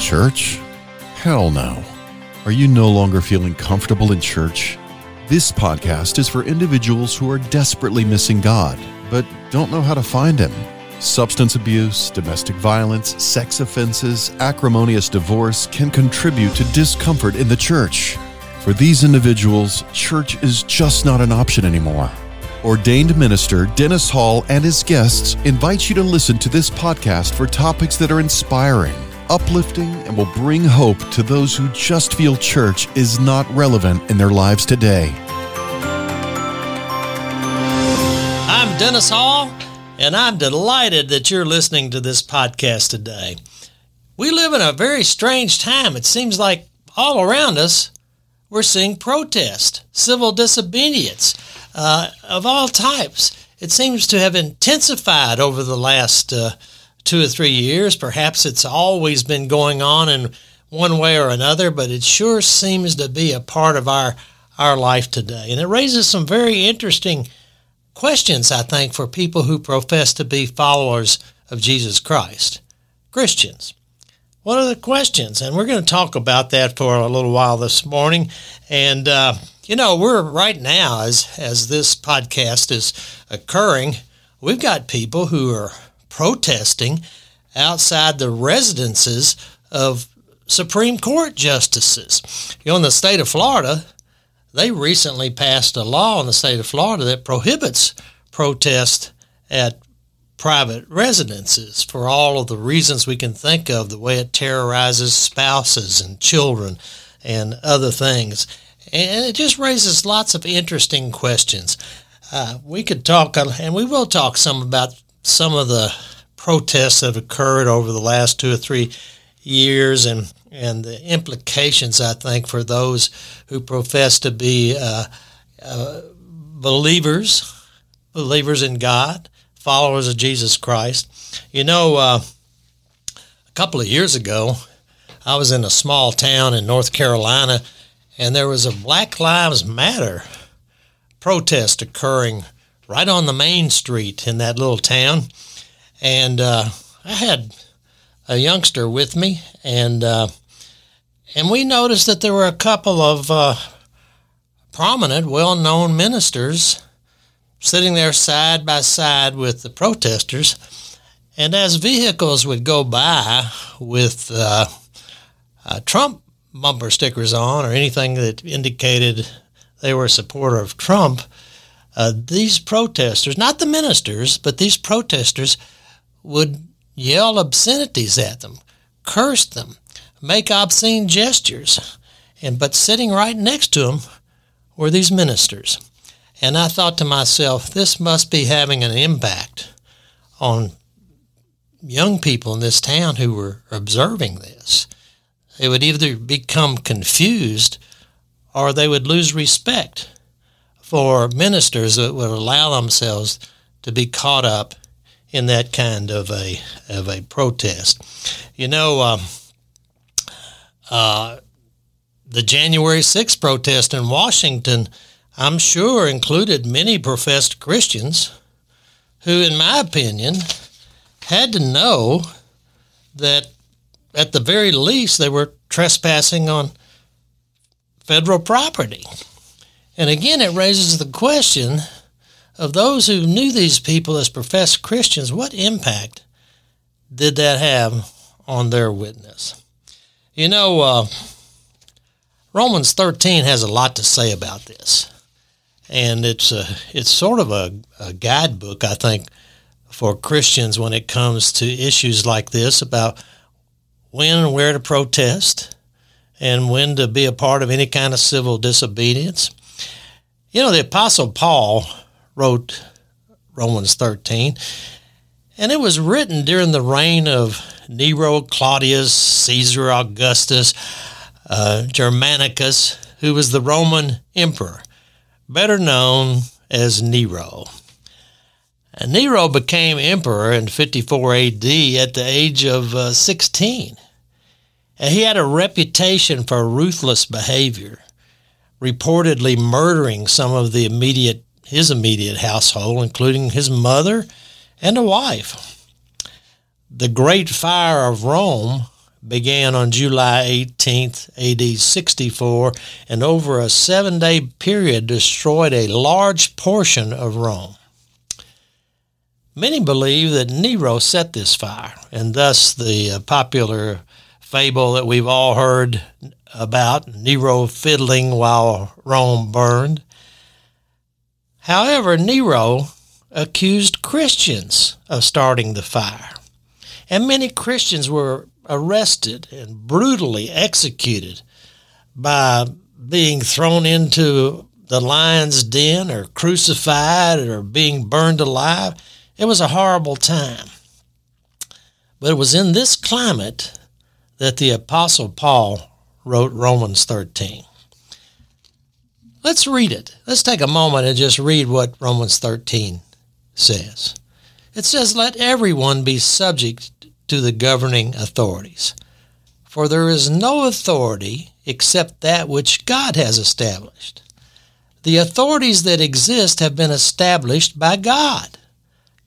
church? Hell no. Are you no longer feeling comfortable in church? This podcast is for individuals who are desperately missing God, but don't know how to find Him. Substance abuse, domestic violence, sex offenses, acrimonious divorce can contribute to discomfort in the church. For these individuals, church is just not an option anymore. Ordained minister Dennis Hall and his guests invite you to listen to this podcast for topics that are inspiring, uplifting, and will bring hope to those who just feel church is not relevant in their lives today. I'm Dennis Hall, and I'm delighted that you're listening to this podcast today. We live in a very strange time. It seems like all around us, we're seeing protest, civil disobedience uh, of all types. It seems to have intensified over the last uh, two or three years. Perhaps it's always been going on in one way or another, but it sure seems to be a part of our our life today. And it raises some very interesting questions, I think, for people who profess to be followers of Jesus Christ, Christians. What are the questions? And we're going to talk about that for a little while this morning. And uh, you know, we're right now as as this podcast is occurring, we've got people who are protesting outside the residences of Supreme Court justices. You know, in the state of Florida, they recently passed a law in the state of Florida that prohibits protest at private residences for all of the reasons we can think of, the way it terrorizes spouses and children and other things and it just raises lots of interesting questions. Uh, we could talk, and we will talk some about some of the protests that have occurred over the last two or three years and and the implications, I think, for those who profess to be uh, uh, believers, believers in God, followers of Jesus Christ. You know, uh, a couple of years ago, I was in a small town in North Carolina and there was a Black Lives Matter protest occurring right on the main street in that little town. And uh, I had a youngster with me, and uh, and we noticed that there were a couple of uh, prominent, well-known ministers sitting there side by side with the protesters. And as vehicles would go by with uh, uh, Trump bumper stickers on or anything that indicated they were a supporter of Trump, uh, these protesters, not the ministers, but these protesters would yell obscenities at them, curse them, make obscene gestures. And but sitting right next to them were these ministers. And I thought to myself, this must be having an impact on young people in this town who were observing this. They would either become confused or they would lose respect for ministers that would allow themselves to be caught up in that kind of a of a protest. You know, uh, uh, the January 6th protest in Washington, I'm sure, included many professed Christians who, in my opinion, had to know that at the very least, they were trespassing on federal property. And again, it raises the question of those who knew these people as professed Christians, what impact did that have on their witness? You know, uh, Romans 13 has a lot to say about this. And it's a, it's sort of a, a guidebook, I think, for Christians when it comes to issues like this about when and where to protest, and when to be a part of any kind of civil disobedience. You know, the Apostle Paul wrote Romans 13, and it was written during the reign of Nero, Claudius, Caesar Augustus, uh, Germanicus, who was the Roman emperor, better known as Nero. And Nero became emperor in 54 AD at the age of uh, 16. And he had a reputation for ruthless behavior, reportedly murdering some of the immediate his immediate household, including his mother and a wife. The Great Fire of Rome began on July 18th, AD 64, and over a seven day period destroyed a large portion of Rome. Many believe that Nero set this fire, and thus the popular fable that we've all heard about Nero fiddling while Rome burned. However, Nero accused Christians of starting the fire, and many Christians were arrested and brutally executed by being thrown into the lion's den or crucified or being burned alive. It was a horrible time. But it was in this climate that the Apostle Paul wrote Romans 13. Let's read it. Let's take a moment and just read what Romans 13 says. It says, Let everyone be subject to the governing authorities. For there is no authority except that which God has established. The authorities that exist have been established by God.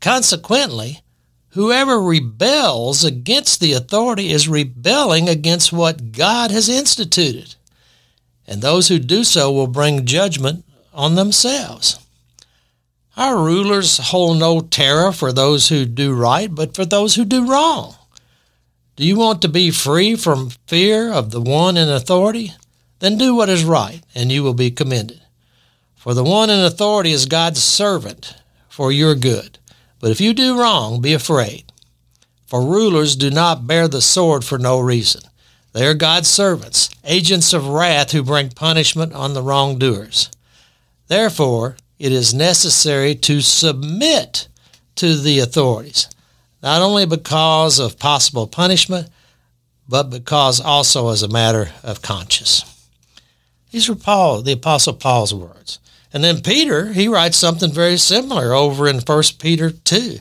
Consequently, whoever rebels against the authority is rebelling against what God has instituted. And those who do so will bring judgment on themselves. Our rulers hold no terror for those who do right, but for those who do wrong. Do you want to be free from fear of the one in authority? Then do what is right, and you will be commended. For the one in authority is God's servant for your good. But if you do wrong, be afraid. For rulers do not bear the sword for no reason. They are God's servants, agents of wrath who bring punishment on the wrongdoers. Therefore, it is necessary to submit to the authorities, not only because of possible punishment, but because also as a matter of conscience. These were Paul, the Apostle Paul's words. And then Peter, he writes something very similar over in 1 Peter 2.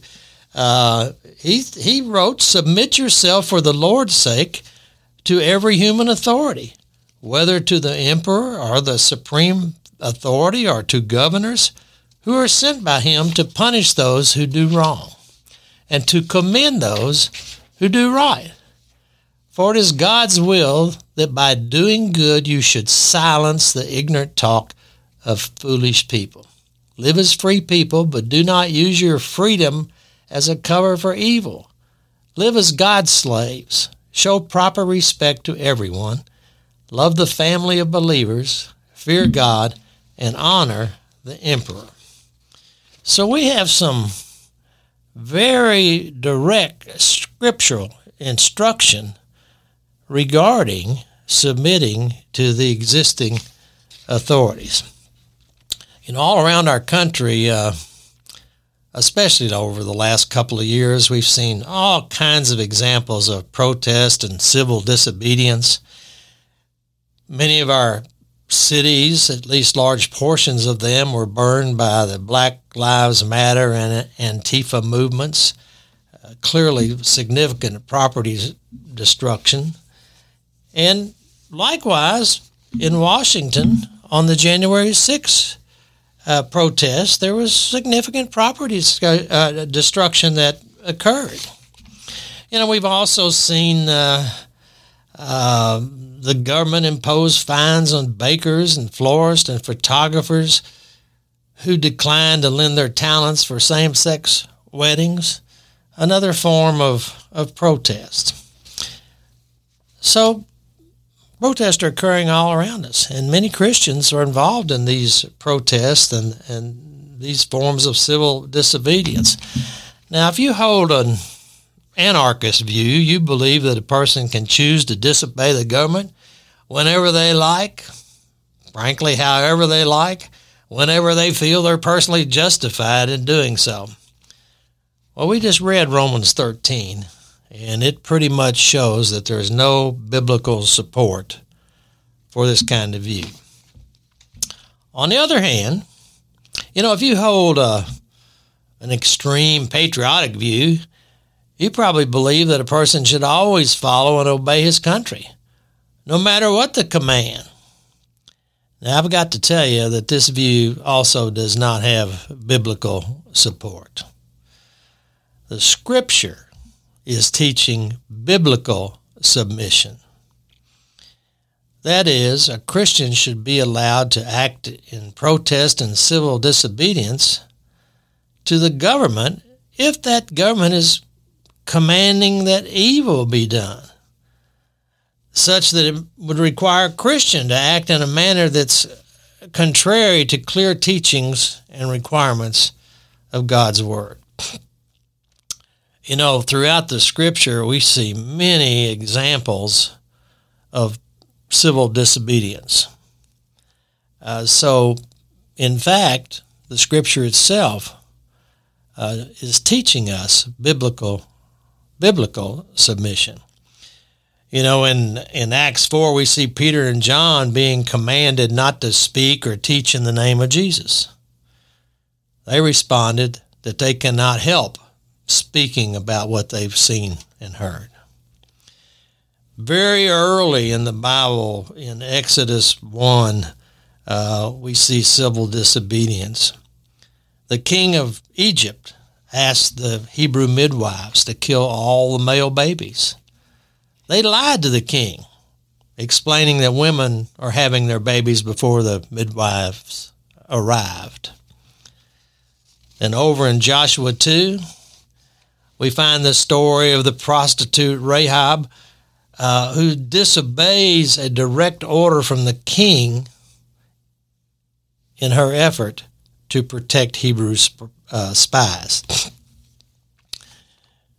Uh, he, he wrote, Submit yourself for the Lord's sake to every human authority, whether to the emperor or the supreme authority or to governors who are sent by him to punish those who do wrong and to commend those who do right. For it is God's will that by doing good you should silence the ignorant talk of foolish people. Live as free people, but do not use your freedom as a cover for evil. Live as God's slaves. Show proper respect to everyone. Love the family of believers. Fear God and honor the emperor. So we have some very direct scriptural instruction regarding submitting to the existing authorities. You know, all around our country, uh, especially over the last couple of years, we've seen all kinds of examples of protest and civil disobedience. Many of our cities, at least large portions of them, were burned by the Black Lives Matter and Antifa movements. Uh, clearly, significant property destruction. And likewise, in Washington, on the January 6th uh, protest, there was significant property uh, destruction that occurred. You know, we've also seen uh, uh, the government impose fines on bakers and florists and photographers who declined to lend their talents for same sex weddings, another form of, of protest. So, protests are occurring all around us, and many Christians are involved in these protests and, and these forms of civil disobedience. Now, if you hold an anarchist view, you believe that a person can choose to disobey the government whenever they like, frankly, however they like, whenever they feel they're personally justified in doing so. Well, we just read Romans 13, and it pretty much shows that there is no biblical support for this kind of view. On the other hand, you know, if you hold a, an extreme patriotic view, you probably believe that a person should always follow and obey his country, no matter what the command. Now, I've got to tell you that this view also does not have biblical support. The scripture is teaching biblical submission. That is, a Christian should be allowed to act in protest and civil disobedience to the government if that government is commanding that evil be done, such that it would require a Christian to act in a manner that's contrary to clear teachings and requirements of God's Word. You know, throughout the scripture, we see many examples of civil disobedience. Uh, so, in fact, the scripture itself uh, is teaching us biblical biblical submission. You know, in, in Acts 4, we see Peter and John being commanded not to speak or teach in the name of Jesus. They responded that they cannot help speaking about what they've seen and heard. Very early in the Bible, in Exodus 1, uh, we see civil disobedience. The king of Egypt asked the Hebrew midwives to kill all the male babies. They lied to the king, explaining that women are having their babies before the midwives arrived. And over in Joshua 2, we find the story of the prostitute Rahab uh, who disobeys a direct order from the king in her effort to protect Hebrew uh, spies.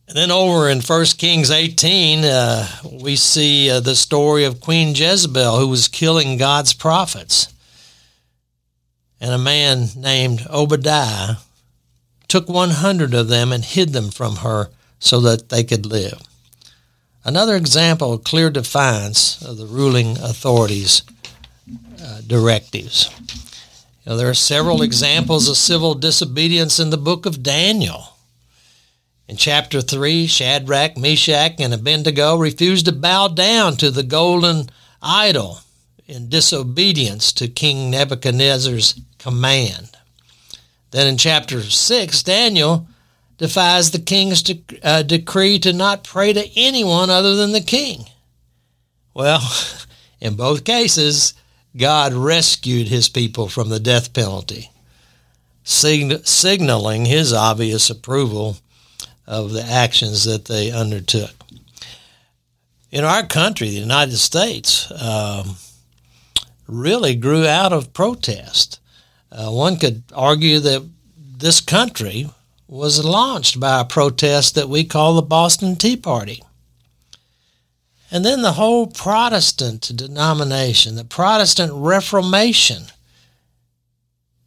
And then over in 1 Kings 18, uh, we see uh, the story of Queen Jezebel who was killing God's prophets. And a man named Obadiah took 100 of them and hid them from her so that they could live. Another example of clear defiance of the ruling authorities' uh, directives. You know, there are several examples of civil disobedience in the book of Daniel. In chapter 3, Shadrach, Meshach, and Abednego refused to bow down to the golden idol in disobedience to King Nebuchadnezzar's command. Then in chapter 6, Daniel defies the king's de- uh, decree to not pray to anyone other than the king. Well, in both cases, God rescued his people from the death penalty, sig- signaling his obvious approval of the actions that they undertook. In our country, the United States, um, really grew out of protest. Uh, one could argue that this country was launched by a protest that we call the Boston Tea Party. And then the whole Protestant denomination, the Protestant Reformation,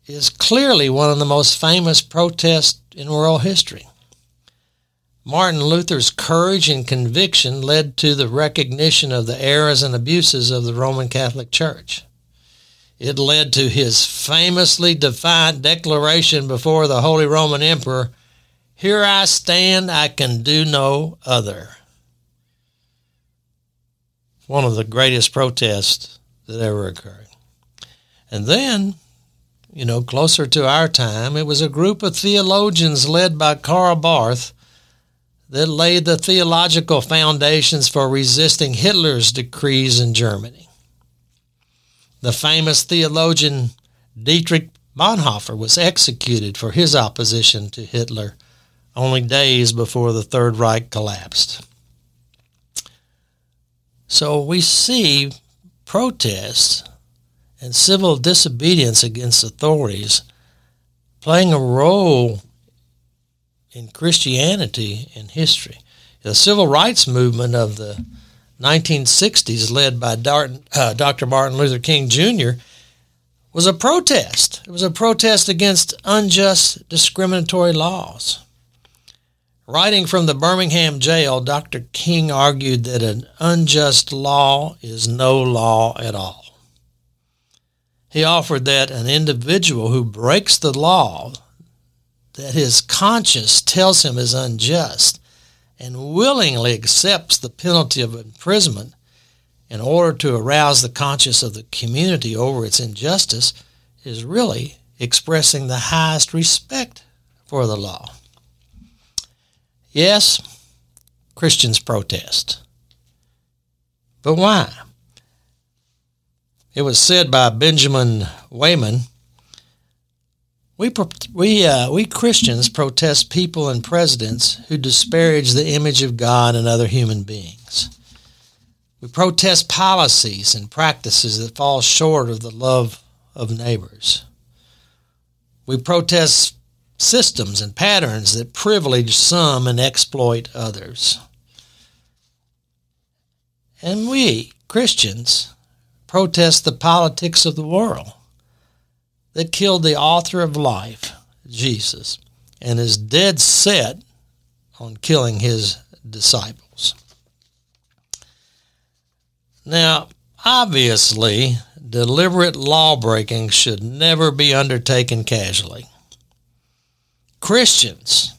is clearly one of the most famous protests in world history. Martin Luther's courage and conviction led to the recognition of the errors and abuses of the Roman Catholic Church. It led to his famously defiant declaration before the Holy Roman Emperor Here I stand, I can do no other. One of the greatest protests that ever occurred. And then, you know, closer to our time, it was a group of theologians led by Karl Barth that laid the theological foundations for resisting Hitler's decrees in Germany the famous theologian Dietrich Bonhoeffer was executed for his opposition to Hitler only days before the Third Reich collapsed. So we see protests and civil disobedience against authorities playing a role in Christianity in history. The civil rights movement of the 1960s, led by uh, Dr. Martin Luther King Jr., was a protest. It was a protest against unjust discriminatory laws. Writing from the Birmingham jail, Dr. King argued that an unjust law is no law at all. He offered that an individual who breaks the law that his conscience tells him is unjust and willingly accepts the penalty of imprisonment in order to arouse the conscience of the community over its injustice is really expressing the highest respect for the law. Yes, Christians protest. But why? It was said by Benjamin Wayman we, we, uh, we Christians protest people and presidents who disparage the image of God and other human beings. We protest policies and practices that fall short of the love of neighbors. We protest systems and patterns that privilege some and exploit others. And we, Christians, protest the politics of the world that killed the author of life, Jesus, and is dead set on killing his disciples. Now, obviously, deliberate lawbreaking should never be undertaken casually. Christians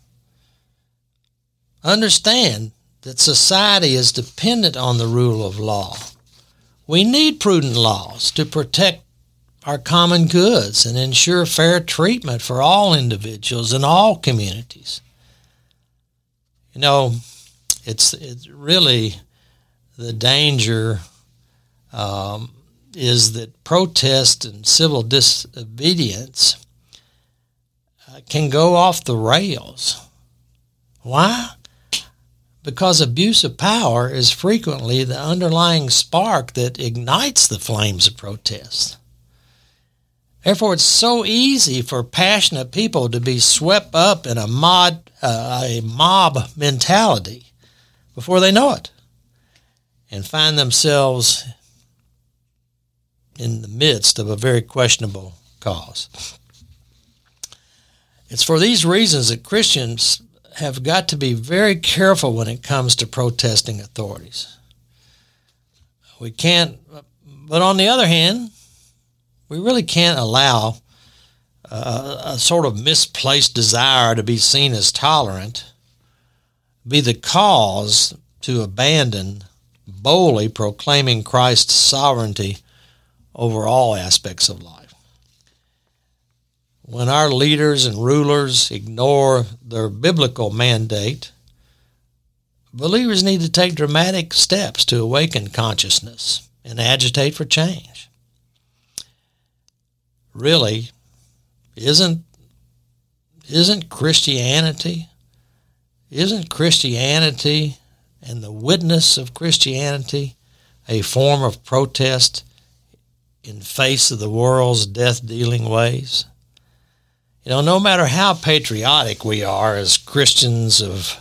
understand that society is dependent on the rule of law. We need prudent laws to protect our common goods and ensure fair treatment for all individuals in all communities. You know, it's it's really the danger um, is that protest and civil disobedience uh, can go off the rails. Why? Because abuse of power is frequently the underlying spark that ignites the flames of protest. Therefore, it's so easy for passionate people to be swept up in a, mod, uh, a mob mentality before they know it and find themselves in the midst of a very questionable cause. It's for these reasons that Christians have got to be very careful when it comes to protesting authorities. We can't, but on the other hand, we really can't allow uh, a sort of misplaced desire to be seen as tolerant be the cause to abandon boldly proclaiming Christ's sovereignty over all aspects of life. When our leaders and rulers ignore their biblical mandate, believers need to take dramatic steps to awaken consciousness and agitate for change really isn't isn't Christianity isn't Christianity and the witness of Christianity a form of protest in face of the world's death dealing ways? You know, no matter how patriotic we are as Christians of,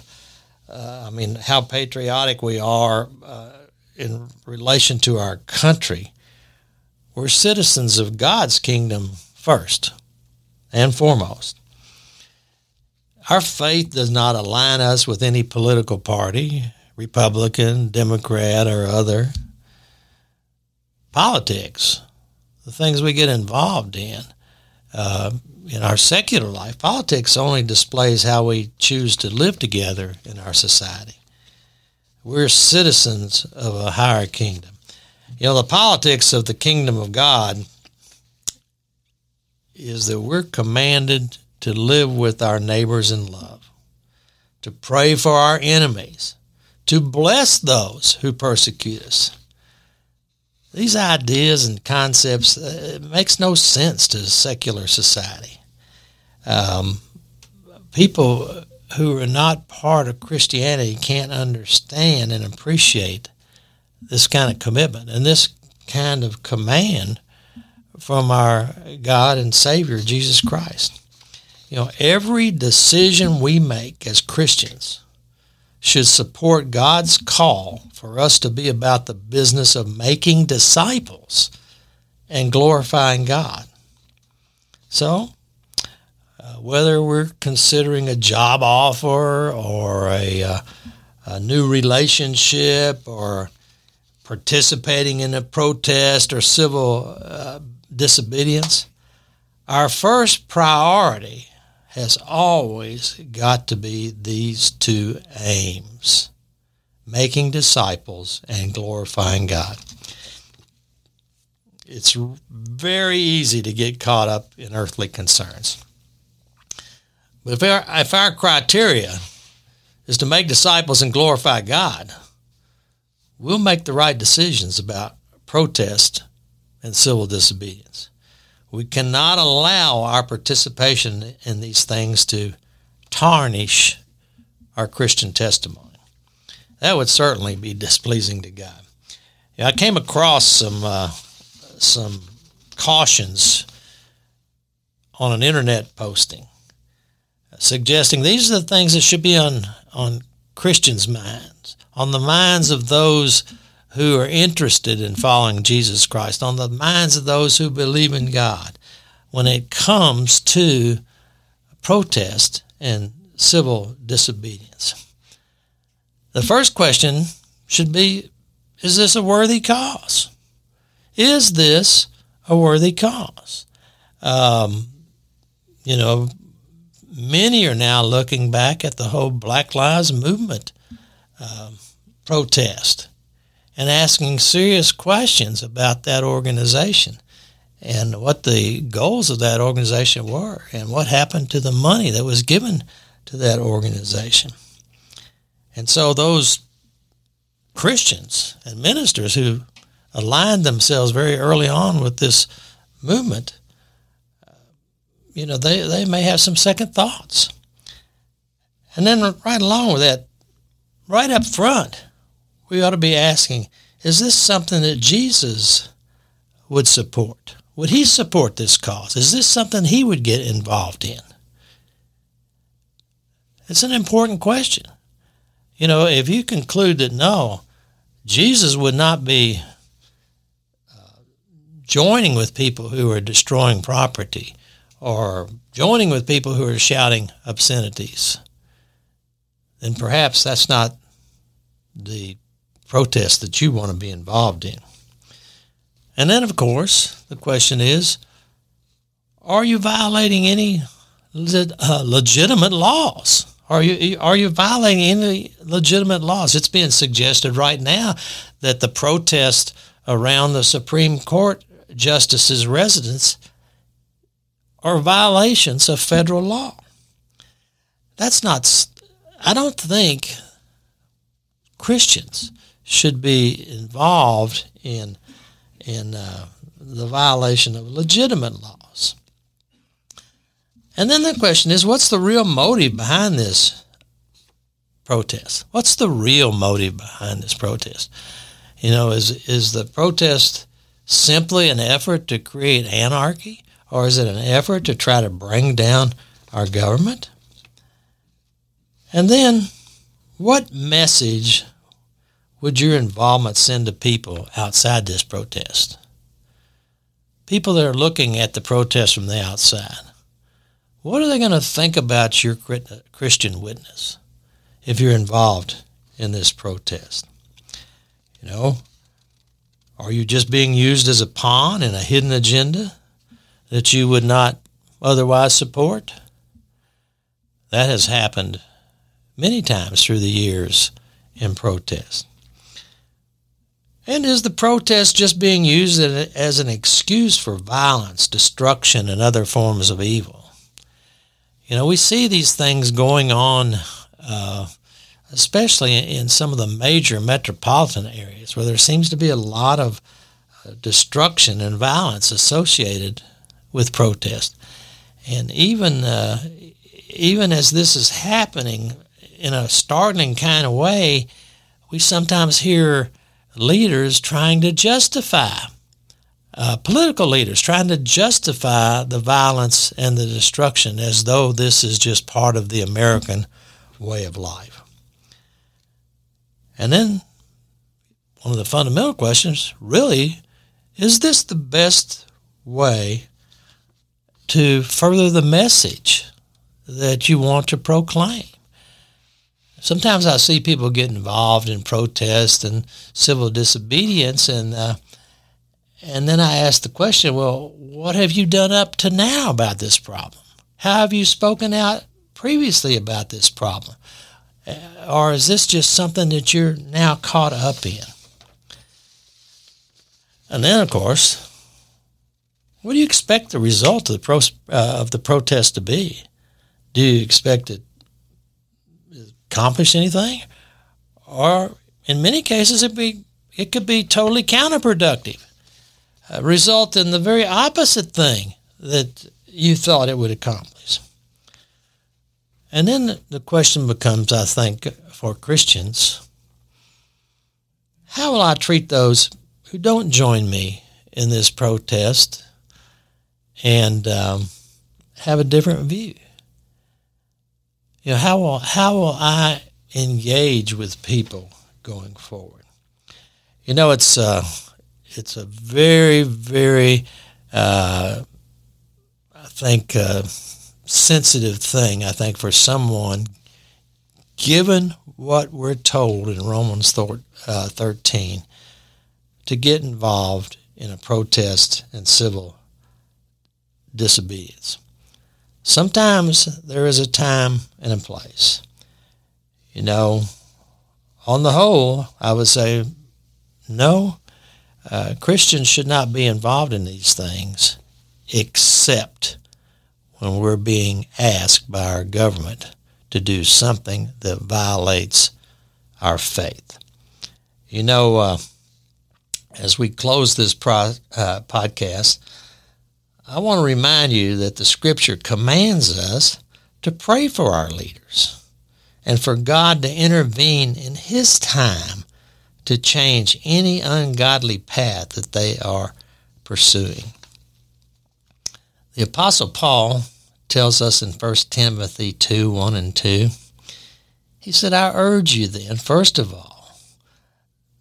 uh, I mean, how patriotic we are uh, in relation to our country, we're citizens of God's kingdom first and foremost. Our faith does not align us with any political party, Republican, Democrat, or other. Politics, the things we get involved in, uh, in our secular life, politics only displays how we choose to live together in our society. We're citizens of a higher kingdom. You know, the politics of the kingdom of God is that we're commanded to live with our neighbors in love, to pray for our enemies, to bless those who persecute us. These ideas and concepts uh, it makes no sense to secular society. Um, people who are not part of Christianity can't understand and appreciate this kind of commitment and this kind of command from our God and Savior, Jesus Christ. You know, every decision we make as Christians should support God's call for us to be about the business of making disciples and glorifying God. So, uh, whether we're considering a job offer or a, uh, a new relationship or participating in a protest or civil uh, disobedience, our first priority has always got to be these two aims making disciples and glorifying God. It's very easy to get caught up in earthly concerns. But if our, if our criteria is to make disciples and glorify God, we'll make the right decisions about protest and civil disobedience. We cannot allow our participation in these things to tarnish our Christian testimony. That would certainly be displeasing to God. Yeah, I came across some uh, some cautions on an internet posting suggesting these are the things that should be on on Christians' minds, on the minds of those who are interested in following Jesus Christ, on the minds of those who believe in God when it comes to protest and civil disobedience. The first question should be Is this a worthy cause? Is this a worthy cause? Um, you know, many are now looking back at the whole Black Lives Movement um, protest and asking serious questions about that organization and what the goals of that organization were and what happened to the money that was given to that organization. And so those Christians and ministers who aligned themselves very early on with this movement, you know, they, they may have some second thoughts. And then right along with that, right up front, we ought to be asking, is this something that Jesus would support? Would he support this cause? Is this something he would get involved in? It's an important question. You know, if you conclude that no, Jesus would not be uh, joining with people who are destroying property or joining with people who are shouting obscenities, then perhaps that's not the protest that you want to be involved in. And then, of course, the question is are you violating any uh, legitimate laws? Are you are you violating any legitimate laws? It's being suggested right now that the protest around the Supreme Court justices' residence are violations of federal law. That's not. I don't think Christians should be involved in in uh, the violation of legitimate laws. And then the question is, what's the real motive behind this protest? What's the real motive behind this protest? You know, is is the protest simply an effort to create anarchy, or is it an effort to try to bring down our government? And then, what message would your involvement send to people outside this protest? People that are looking at the protest from the outside. What are they going to think about your Christian witness if you're involved in this protest? You know, are you just being used as a pawn in a hidden agenda that you would not otherwise support? That has happened many times through the years in protest. And is the protest just being used as an excuse for violence, destruction, and other forms of evil? You know, we see these things going on, uh, especially in some of the major metropolitan areas where there seems to be a lot of uh, destruction and violence associated with protest. And even uh, even as this is happening in a startling kind of way, we sometimes hear leaders trying to justify, uh, political leaders trying to justify the violence and the destruction as though this is just part of the American way of life. And then one of the fundamental questions really is this the best way to further the message that you want to proclaim? Sometimes I see people get involved in protest and civil disobedience, and uh, and then I ask the question, well, what have you done up to now about this problem? How have you spoken out previously about this problem? Uh, or is this just something that you're now caught up in? And then, of course, what do you expect the result of the, pro- uh, of the protest to be? Do you expect it accomplish anything, or in many cases, it be it could be totally counterproductive, uh, result in the very opposite thing that you thought it would accomplish. And then the question becomes, I think, for Christians, how will I treat those who don't join me in this protest and um, have a different view? You know, how will, how will I engage with people going forward? You know, it's uh, it's a very, very, uh, I think, uh, sensitive thing. I think for someone, given what we're told in Romans uh, 13, to get involved in a protest and civil disobedience. Sometimes there is a time and a place. You know, on the whole, I would say no, uh, Christians should not be involved in these things except when we're being asked by our government to do something that violates our faith. You know, uh, as we close this pro- uh, podcast, I want to remind you that the scripture commands us to pray for our leaders and for God to intervene in His time to change any ungodly path that they are pursuing. The Apostle Paul tells us in 1 Timothy 2 1 and 2, he said, I urge you then, first of all,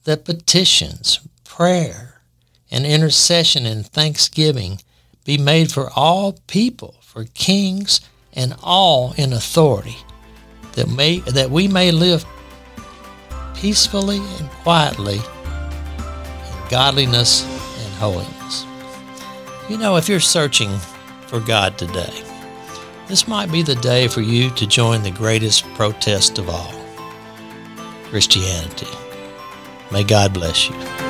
that petitions, prayer, and intercession and thanksgiving be made for all people, for kings and all in authority, that, may, that we may live peacefully and quietly in godliness and holiness. You know, if you're searching for God today, this might be the day for you to join the greatest protest of all Christianity. May God bless you.